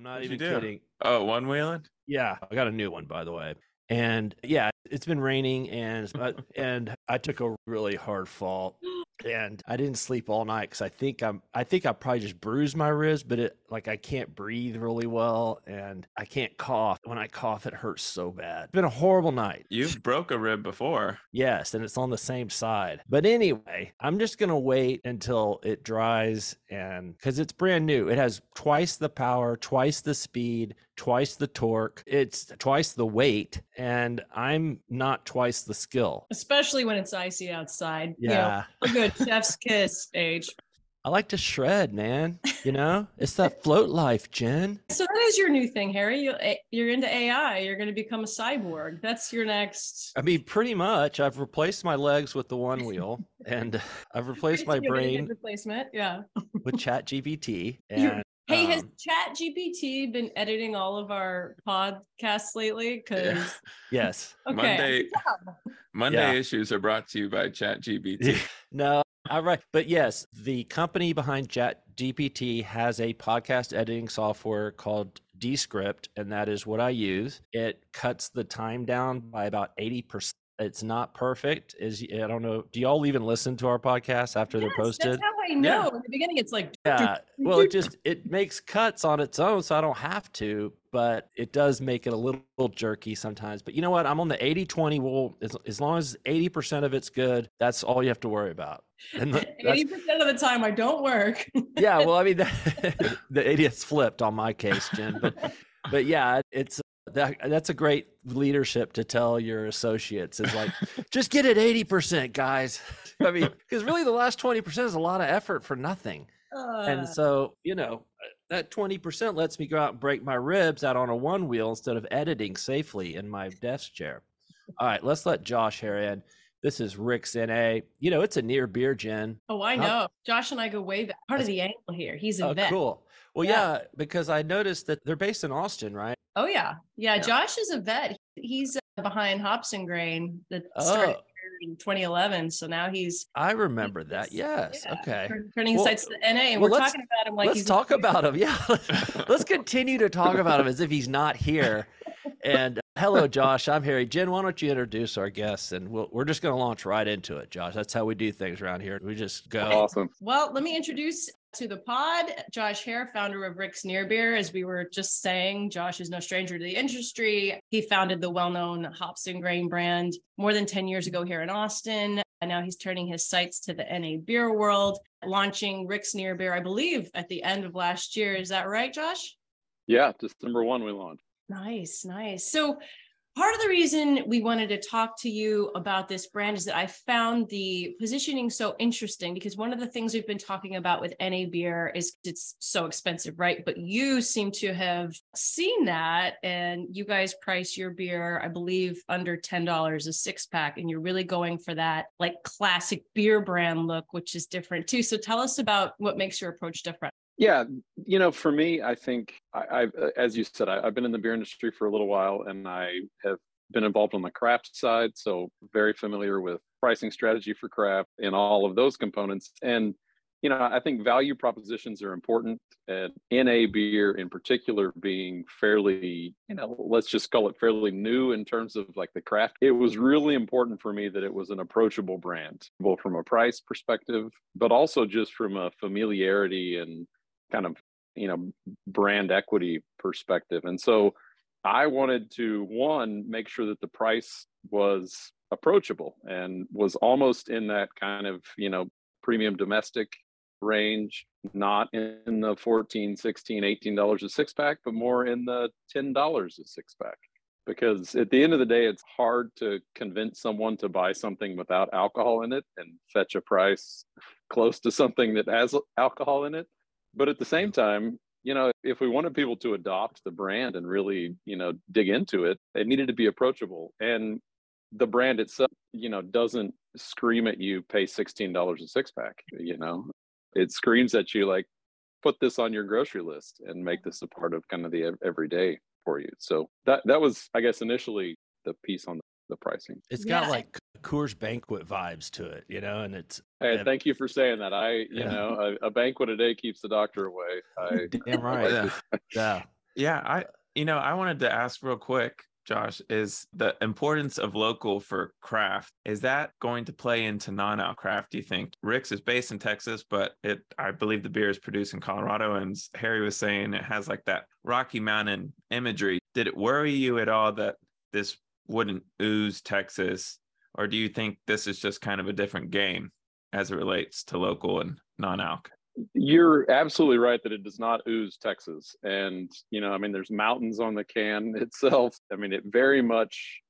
I'm not What'd even you do? kidding. Oh, one wheeling? Yeah, I got a new one by the way. And yeah, it's been raining and uh, and I took a really hard fall and I didn't sleep all night cuz I think I'm I think I probably just bruised my ribs, but it like I can't breathe really well and I can't cough. When I cough it hurts so bad. It's been a horrible night. You've broke a rib before. Yes, and it's on the same side. But anyway, I'm just going to wait until it dries and cuz it's brand new. It has twice the power, twice the speed, twice the torque. It's twice the weight and I'm not twice the skill. Especially when it's icy outside. You know, Yeah. a good chef's kiss age. I like to shred, man. You know? it's that float life, Jen. So that is your new thing, Harry. You, you're into AI. You're going to become a cyborg. That's your next. I mean, pretty much I've replaced my legs with the one wheel and I've replaced my You're gonna get brain replacement. Yeah. with Chat GPT and Hey, has um, Chat GPT been editing all of our podcasts lately? Because yes. okay, Monday Monday Yeah. issues are brought to you by ChatGPT. no, all right. But yes, the company behind Chat GPT has a podcast editing software called Descript, and that is what I use. It cuts the time down by about 80%. It's not perfect. Is I don't know. Do y'all even listen to our podcast after Yes, they're posted? That's how I know. In the beginning, it's like Yeah. Well, it just it makes cuts on its own, so I don't have to, but it does make it a little, little jerky sometimes. But you know what? I'm on the 80-20 rule. As, as long as 80% of it's good, that's all you have to worry about. And the- eighty percent of the time I don't work. yeah, well, I mean, the, the 80th flipped on my case, Jen. But but yeah, it's that that's a great leadership to tell your associates is like, just get it 80%, guys. I mean, because really the last 20% is a lot of effort for nothing. Uh, And so, you know, that 20% lets me go out and break my ribs out on a one wheel instead of editing safely in my desk chair. All right, let's let Josh here in. This is Rick's NA. You know, it's a near beer, Jen. oh, I Huh? know. Josh and I go way back. Part of the angle here. He's a Oh, vet. cool. Well, Yeah. yeah. because I noticed that they're based in Austin, right? Oh yeah. yeah, Yeah. Josh is a vet. He's uh, behind Hops and Grain that started Oh, in 2011. So now he's I remember that. Yes. yeah, Okay. turning his Well- sights to NA, and well, we're talking about him like let's he's talk about him. Yeah. Let's, let's continue to talk about him as if he's not here. And uh, hello, Josh. I'm Harry. Jen, why don't you introduce our guests? And we'll, we're just going to launch right into it, Josh. That's how we do things around here. We just go. Awesome. Well, let me introduce to the pod Josh Hare, founder of Rick's Near Beer. As we were just saying, Josh is no stranger to the industry. He founded the well known Hops and Grain brand more than 10 years ago here in Austin. And now he's turning his sights to the NA beer world, launching Rick's Near Beer, I believe, at the end of last year. Is that right, Josh? Yeah, December one we launched. Nice, nice. So, part of the reason we wanted to talk to you about this brand is that I found the positioning so interesting because one of the things we've been talking about with NA beer is it's so expensive, right? But you seem to have seen that and you guys price your beer, I believe, under $10 a six pack. And you're really going for that like classic beer brand look, which is different too. So, tell us about what makes your approach different. Yeah, you know, for me, I think I, I've, uh, as you said, I, I've been in the beer industry for a little while, and I have been involved on the craft side, so very familiar with pricing strategy for craft and all of those components. And you know, I think value propositions are important, and NA beer in particular being fairly, you know, let's just call it fairly new in terms of like the craft. It was really important for me that it was an approachable brand, both from a price perspective, but also just from a familiarity and kind of you know brand equity perspective. And so i wanted to one make sure that the price was approachable and was almost in that kind of you know premium domestic range not in the 14 16 18 dollars a six pack but more in the 10 dollars a six pack because at the end of the day it's hard to convince someone to buy something without alcohol in it and fetch a price close to something that has alcohol in it but at the same time you know if we wanted people to adopt the brand and really you know dig into it it needed to be approachable. And the brand itself you know doesn't scream at you pay $16 a six pack you know? It screams at you like put this on your grocery list and make this a part of kind of the everyday for you. So that that was i guess initially the piece on the, the pricing It's Yeah. got like Coors banquet vibes to it, you know, and it's hey Yeah. thank you for saying that i you Yeah. know a, a banquet a day keeps the doctor away i damn right. Yeah. Yeah. Yeah, I you know, I wanted to ask real quick, Josh, is the importance of local for craft, is that going to play into non-al craft, do you think? Rick's is based in Texas, but it I believe the beer is produced in Colorado. And Harry was saying it has like that Rocky Mountain imagery. Did it worry you at all that this wouldn't ooze Texas? Or do you think this is just kind of a different game as it relates to local and non-alc? You're absolutely right that it does not ooze Texas. And, you know, I mean, there's mountains on the can itself. I mean, it very much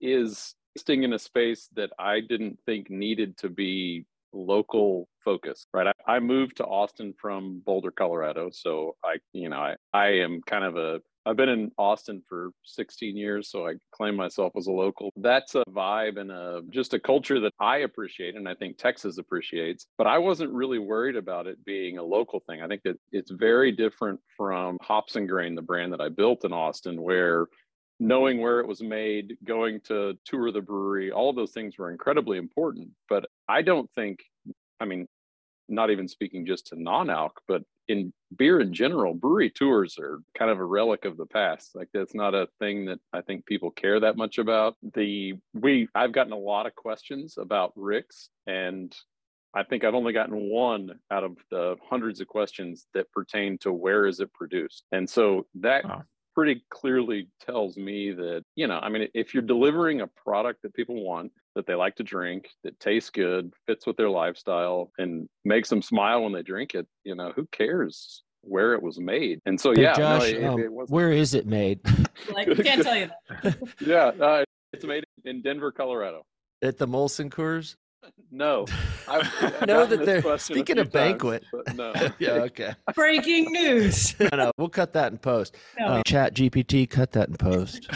is sting in a space that I didn't think needed to be local focus, right? I, I, moved to Austin from Boulder, Colorado. So I, you know, I, I am kind of a I've been in Austin for 16 years, so I claim myself as a local. That's a vibe and a just a culture that I appreciate and I think Texas appreciates. But I wasn't really worried about it being a local thing. I think that it's very different from Hops and Grain, the brand that I built in Austin, where knowing where it was made, going to tour the brewery, all those things were incredibly important. But I don't think, I mean, not even speaking just to non-alc, but in beer in general, brewery tours are kind of a relic of the past. Like that's not a thing that I think people care that much about. The we I've gotten a lot of questions about Rick's and I think I've only gotten one out of the hundreds of questions that pertain to where is it produced. And so that wow pretty clearly tells me that, you know, I mean, if you're delivering a product that people want, that they like to drink, that tastes good, fits with their lifestyle, and makes them smile when they drink it, you know, who cares where it was made? And so, hey, yeah, Josh, no, it, um, it where is it made? like, can't tell you that. yeah, uh, it's made in Denver, Colorado. At the Molson Coors? No, I, I know that they're speaking of banquet. Times, no. yeah, okay. Breaking news. no, no, we'll cut that in post. No. Um, Chat GPT, cut that in post.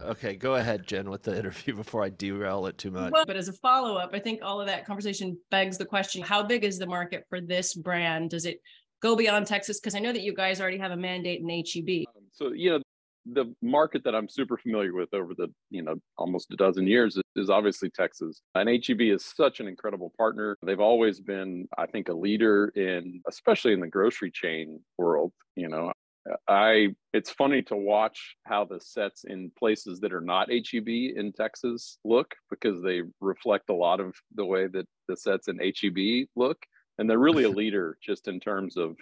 okay, go ahead, Jen, with the interview before I derail it too much. Well, but as a follow up, I think all of that conversation begs the question: How big is the market for this brand? Does it go beyond Texas? Because I know that you guys already have a mandate in HEB. Um, so you know, the market that I'm super familiar with over the you know almost a dozen years is obviously Texas. And HEB is such an incredible partner. They've always been, I think, a leader in, especially in the grocery chain world. You know, I it's funny to watch how the sets in places that are not HEB in Texas look because they reflect a lot of the way that the sets in HEB look. And they're really a leader just in terms of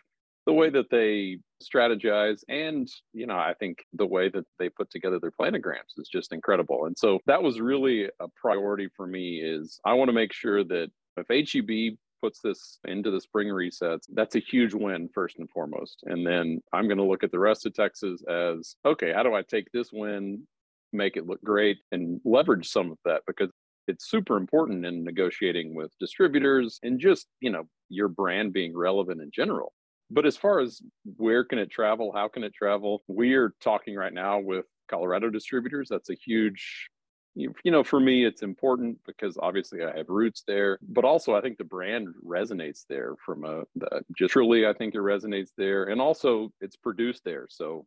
the way that they strategize and you know i think the way that they put together their planograms is just incredible. And so that was really a priority for me is i want to make sure that if heb puts this into the spring resets that's a huge win first and foremost. And then i'm going to look at the rest of texas as okay how do i take this win make it look great and leverage some of that? Because it's super important in negotiating with distributors and just you know your brand being relevant in general but as far as where can it travel, how can it travel, we are talking right now with Colorado distributors. That's a huge you know for me it's important because obviously i have roots there but also i think the brand resonates there from a the, just truly i think it resonates there. And also it's produced there. So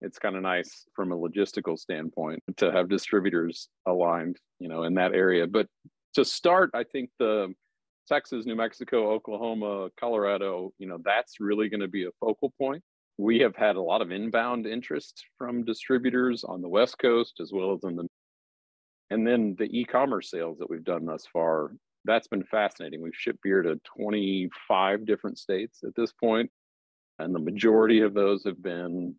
it's kind of nice from a logistical standpoint to have distributors aligned you know in that area. But to start i think the Texas, New Mexico, Oklahoma, Colorado, you know, that's really going to be a focal point. We have had a lot of inbound interest from distributors on the West Coast as well as in the and then the e-commerce sales that we've done thus far, that's been fascinating. We've shipped beer to 25 different states at this point, and the majority of those have been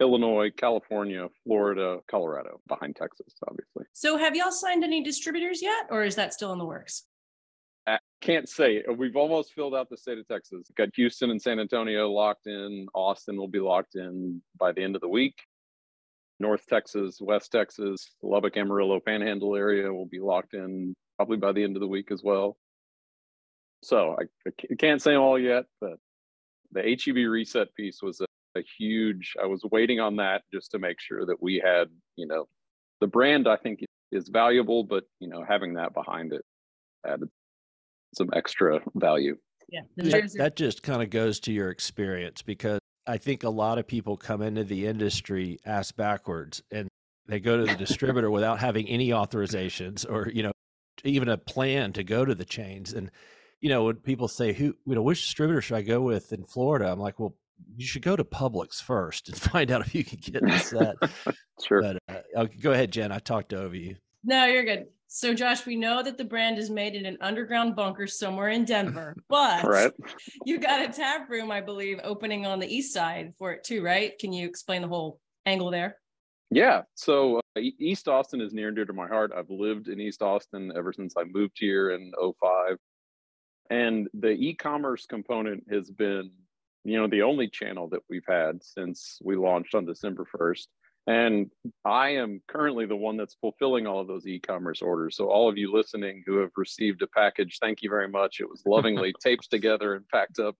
Illinois, California, Florida, Colorado, behind Texas, obviously. So, have y'all signed any distributors yet, or is that still in the works? I can't say. We've almost filled out the state of Texas. Got Houston and San Antonio locked in. Austin will be locked in by the end of the week. North Texas, West Texas, Lubbock, Amarillo, Panhandle area will be locked in probably by the end of the week as well. So I, I can't say all yet, but the HEB reset piece was a, a huge. I was waiting on that just to make sure that we had, you know, the brand. I think is valuable, but you know, having that behind it added some extra value. Yeah. That, that just kind of goes to your experience because I think a lot of people come into the industry ass backwards and they go to the distributor without having any authorizations or, you know, even a plan to go to the chains. And, you know, when people say, who, you know, which distributor should I go with in Florida? I'm like, well, you should go to Publix first and find out if you can get the set. sure. But uh, okay, go ahead, Jen. I talked over you. No, you're good. So, Josh, we know that the brand is made in an underground bunker somewhere in Denver, but right. you got a tap room, I believe, opening on the east side for it too, right? Can you explain the whole angle there? Yeah. So uh, East Austin is near and dear to my heart. I've lived in East Austin ever since I moved here in 05. And the e-commerce component has been, you know, the only channel that we've had since we launched on December 1st. And I am currently the one that's fulfilling all of those e-commerce orders. So all of you listening who have received a package, thank you very much. It was lovingly taped together and packed up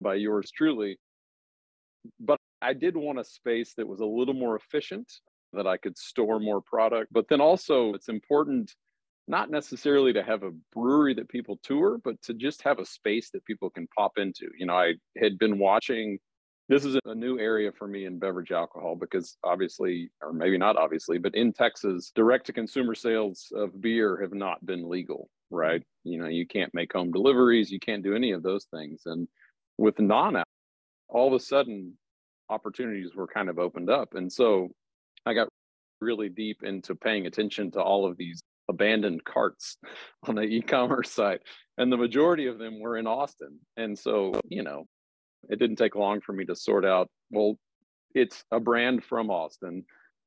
by yours truly. But I did want a space that was a little more efficient, that I could store more product. But then also, it's important not necessarily to have a brewery that people tour, but to just have a space that people can pop into. You know, I had been watching. This is a new area for me in beverage alcohol because obviously, or maybe not obviously, but in Texas, direct to consumer sales of beer have not been legal, right? You know, you can't make home deliveries, you can't do any of those things. And with non all of a sudden, opportunities were kind of opened up. And so I got really deep into paying attention to all of these abandoned carts on the e-commerce site and the majority of them were in austin and so you know it didn't take long for me to sort out well it's a brand from austin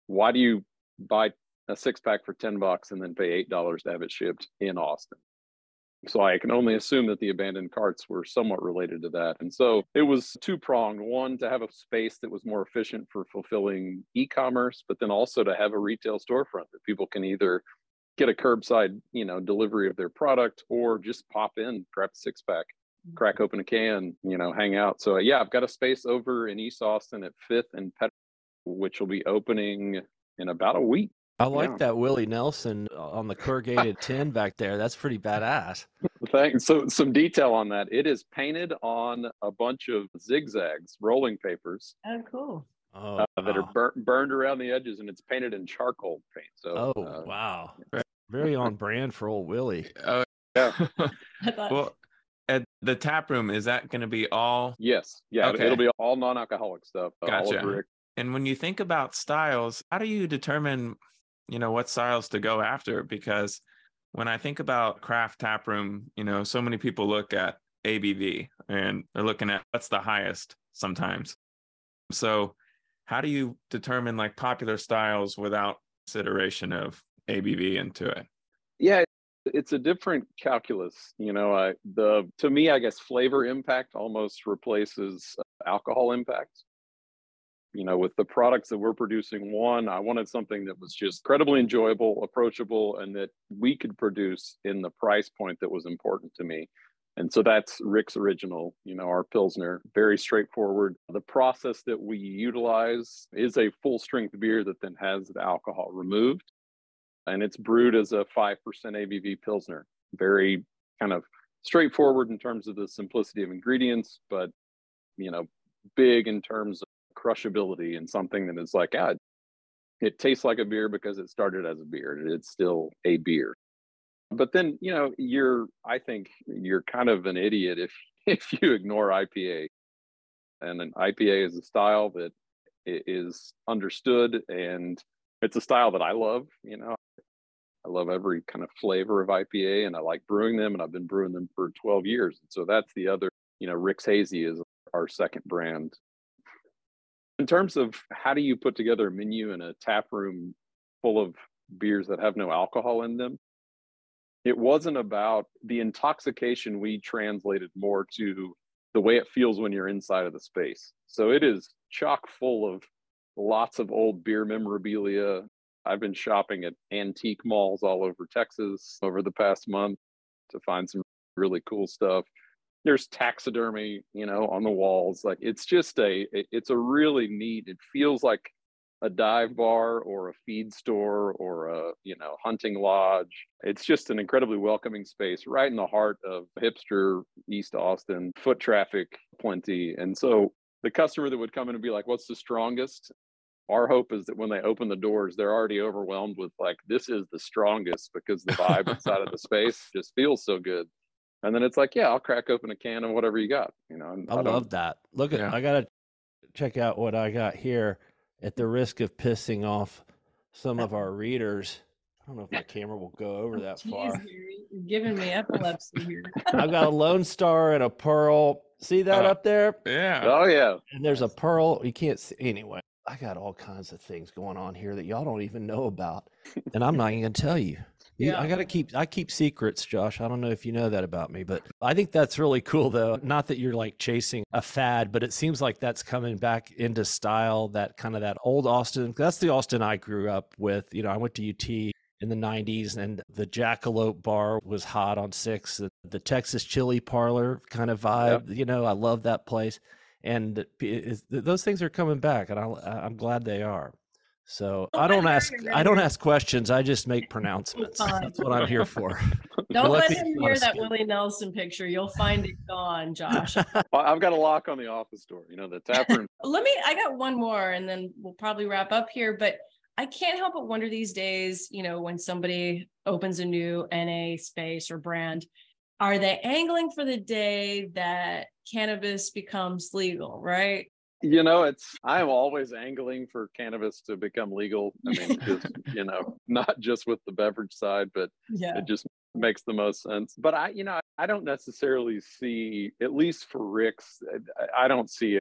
why do you buy a six pack for 10 bucks and then pay eight dollars to have it shipped in austin so I can only assume that the abandoned carts were somewhat related to that. And so it was two pronged one, to have a space that was more efficient for fulfilling e commerce, but then also to have a retail storefront that people can either get a curbside, you know, delivery of their product or just pop in, grab a six pack. Crack open a can, you know, hang out. So yeah, I've got a space over in East Austin at Fifth and Pet, which will be opening in about a week. I like yeah. that Willie Nelson uh, on the corrugated tin back there. That's pretty badass. Thanks. So some detail on that. It is painted on a bunch of zigzags, rolling papers. Oh, cool. Oh, uh, wow. that are bur- burned around the edges, and it's painted in charcoal paint. So, oh uh, wow, very on brand for old Willie. Oh yeah. well, at the tap room, is that going to be all? Yes. Yeah. Okay. It'll be all non-alcoholic stuff. Uh, gotcha. And when you think about styles, how do you determine you know what styles to go after because when i think about craft tap room you know so many people look at abv and they're looking at what's the highest sometimes so how do you determine like popular styles without consideration of abv into it it's a different calculus you know I, the to me i guess flavor impact almost replaces uh, alcohol impact. You know with the products that we're producing one i wanted something that was just incredibly enjoyable approachable and that we could produce in the price point that was important to me. And so that's rick's original you know our pilsner very straightforward. The process that we utilize is a full strength beer that then has the alcohol removed and it's brewed as a 5% abv pilsner very kind of straightforward in terms of the simplicity of ingredients but you know big in terms of crushability and something that is like, ah, it tastes like a beer because it started as a beer. It's still a beer. But then, you know, you're, I think you're kind of an idiot if, if you ignore IPA. And an IPA is a style that is understood and it's a style that I love. You know, I love every kind of flavor of IPA and I like brewing them and I've been brewing them for 12 years. And so that's the other, you know, Rick's Hazy is our second brand in terms of how do you put together a menu in a tap room full of beers that have no alcohol in them, it wasn't about the intoxication we translated more to the way it feels when you're inside of the space. So it is chock full of lots of old beer memorabilia. I've been shopping at antique malls all over Texas over the past month to find some really cool stuff. There's taxidermy you know on the walls. Like it's just a it's a really neat it feels like a dive bar or a feed store or a you know hunting lodge. It's just an incredibly welcoming space right in the heart of hipster east austin. Foot traffic plenty. And so the customer that would come in and be like what's the strongest our hope is that when they open the doors they're already overwhelmed with like this is the strongest because the vibe inside of the space just feels so good and then it's like, yeah, I'll crack open a can of whatever you got. You know, and I, love that. Look at Yeah. I gotta check out what I got here at the risk of pissing off some of our readers. I don't know if my camera will go over that Jeez, far. You're giving me epilepsy here. I've got a Lone Star and a Pearl. See that Uh, up there? Yeah. Oh yeah, And there's a Pearl. You can't see anyway. I got all kinds of things going on here that y'all don't even know about, and I'm not even gonna tell you. You- I gotta keep. I keep secrets, Josh. I don't know if you know that about me, but I think that's really cool, though. Not that you're like chasing a fad, but it seems like that's coming back into style. That kind of that old Austin. That's the Austin I grew up with. You know, I went to UT in the 90s and the jackalope bar was hot on six the, the texas chili parlor kind of vibe you know i love that place and it is- those things are coming back and I, i'm glad they are so Don't i don't ask i don't ask questions i just make pronouncements that's what i'm here for Don't Let let me him hear that speak. Willie Nelson picture. You'll find it gone, Josh. I- I've got a lock on the office door. You know, the tap room. Let me, I got one more and then we'll probably wrap up here, but I can't help but wonder these days, you know, when somebody opens a new NA space or brand, are they angling for the day that cannabis becomes legal, right? You know, it's I'm always angling for cannabis to become legal. I mean, just you know, not just with the beverage side, but Yeah. it just makes the most sense. But I, you know, I don't necessarily see, at least for Rick's, I- I don't see a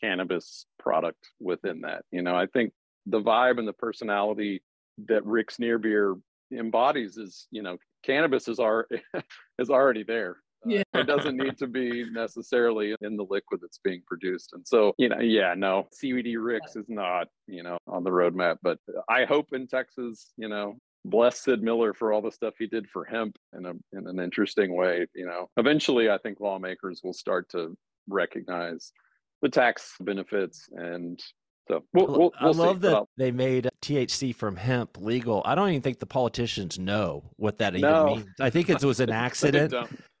cannabis product within that. You know, I think the vibe and the personality that Rick's Near Beer embodies is, you know, cannabis is our is already there. Uh, Yeah. it doesn't need to be necessarily in the liquid that's being produced. And so, you know, yeah, no, CBD Rick's is not, you know, on the roadmap. But I hope in Texas, you know, bless Sid Miller for all the stuff he did for hemp in a in an interesting way. You know, eventually, I think lawmakers will start to recognize the tax benefits, and so we'll, I we'll, I we'll see. love But that they made THC from hemp legal. I don't even think the politicians know what that even No. means. I think it was an accident.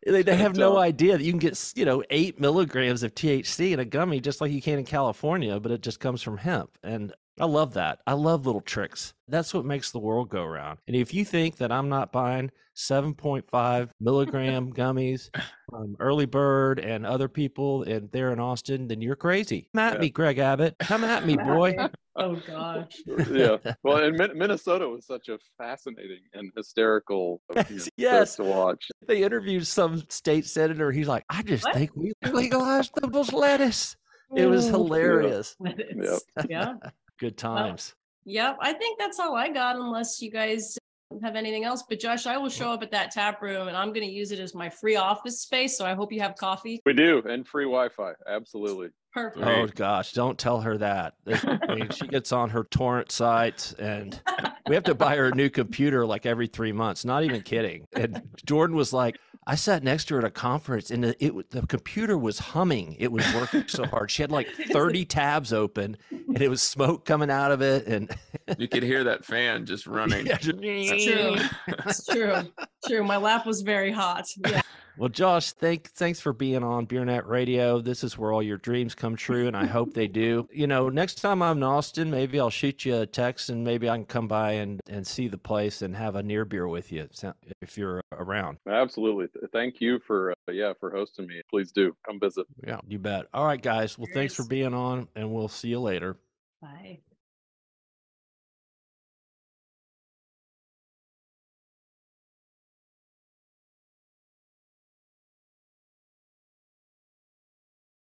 They, they They have no idea that you can get you know eight milligrams of THC in a gummy just like you can in California, but it just comes from hemp. And I love that. I love little tricks. That's what makes the world go round. And if you think that I'm not buying 7.5 milligram gummies from Early Bird and other people and there in Austin, then you're crazy. Come at Yeah. me, Greg Abbott. Come at me, boy. Oh gosh. yeah. Well, and Min- Minnesota was such a fascinating and hysterical uh, you know, Yes. to watch. They interviewed some state senator. He's like, I just What? think we legalized those lettuce. It was hilarious. It's- Yeah. Good times. Yep. I think that's all I got, unless you guys have anything else. But Josh, I will show up at that tap room and I'm going to use it as my free office space. So I hope you have coffee. We do, and free Wi-Fi, absolutely. Perfect. Oh gosh, don't tell her that. I mean, she gets on her torrent sites, and we have to buy her a new computer like every three months. Not even kidding. And Jordan was like, I sat next to her at a conference, and the, it the computer was humming. It was working so hard. She had like thirty tabs open, and it was smoke coming out of it, and You could hear that fan just running. Yeah, just- It's true. It's true. True. My lap was very hot. Yeah. Well, Josh, thank thanks for being on BeerNet Radio. This is where all your dreams come true, and I hope they do. You know, next time I'm in Austin, maybe I'll shoot you a text, and maybe I can come by and and see the place and have a near beer with you if you're around. Absolutely. Thank you for uh, yeah for hosting me. Please do come visit. Yeah, you bet. All right, guys. Well, thanks for being on, and we'll see you later. Bye.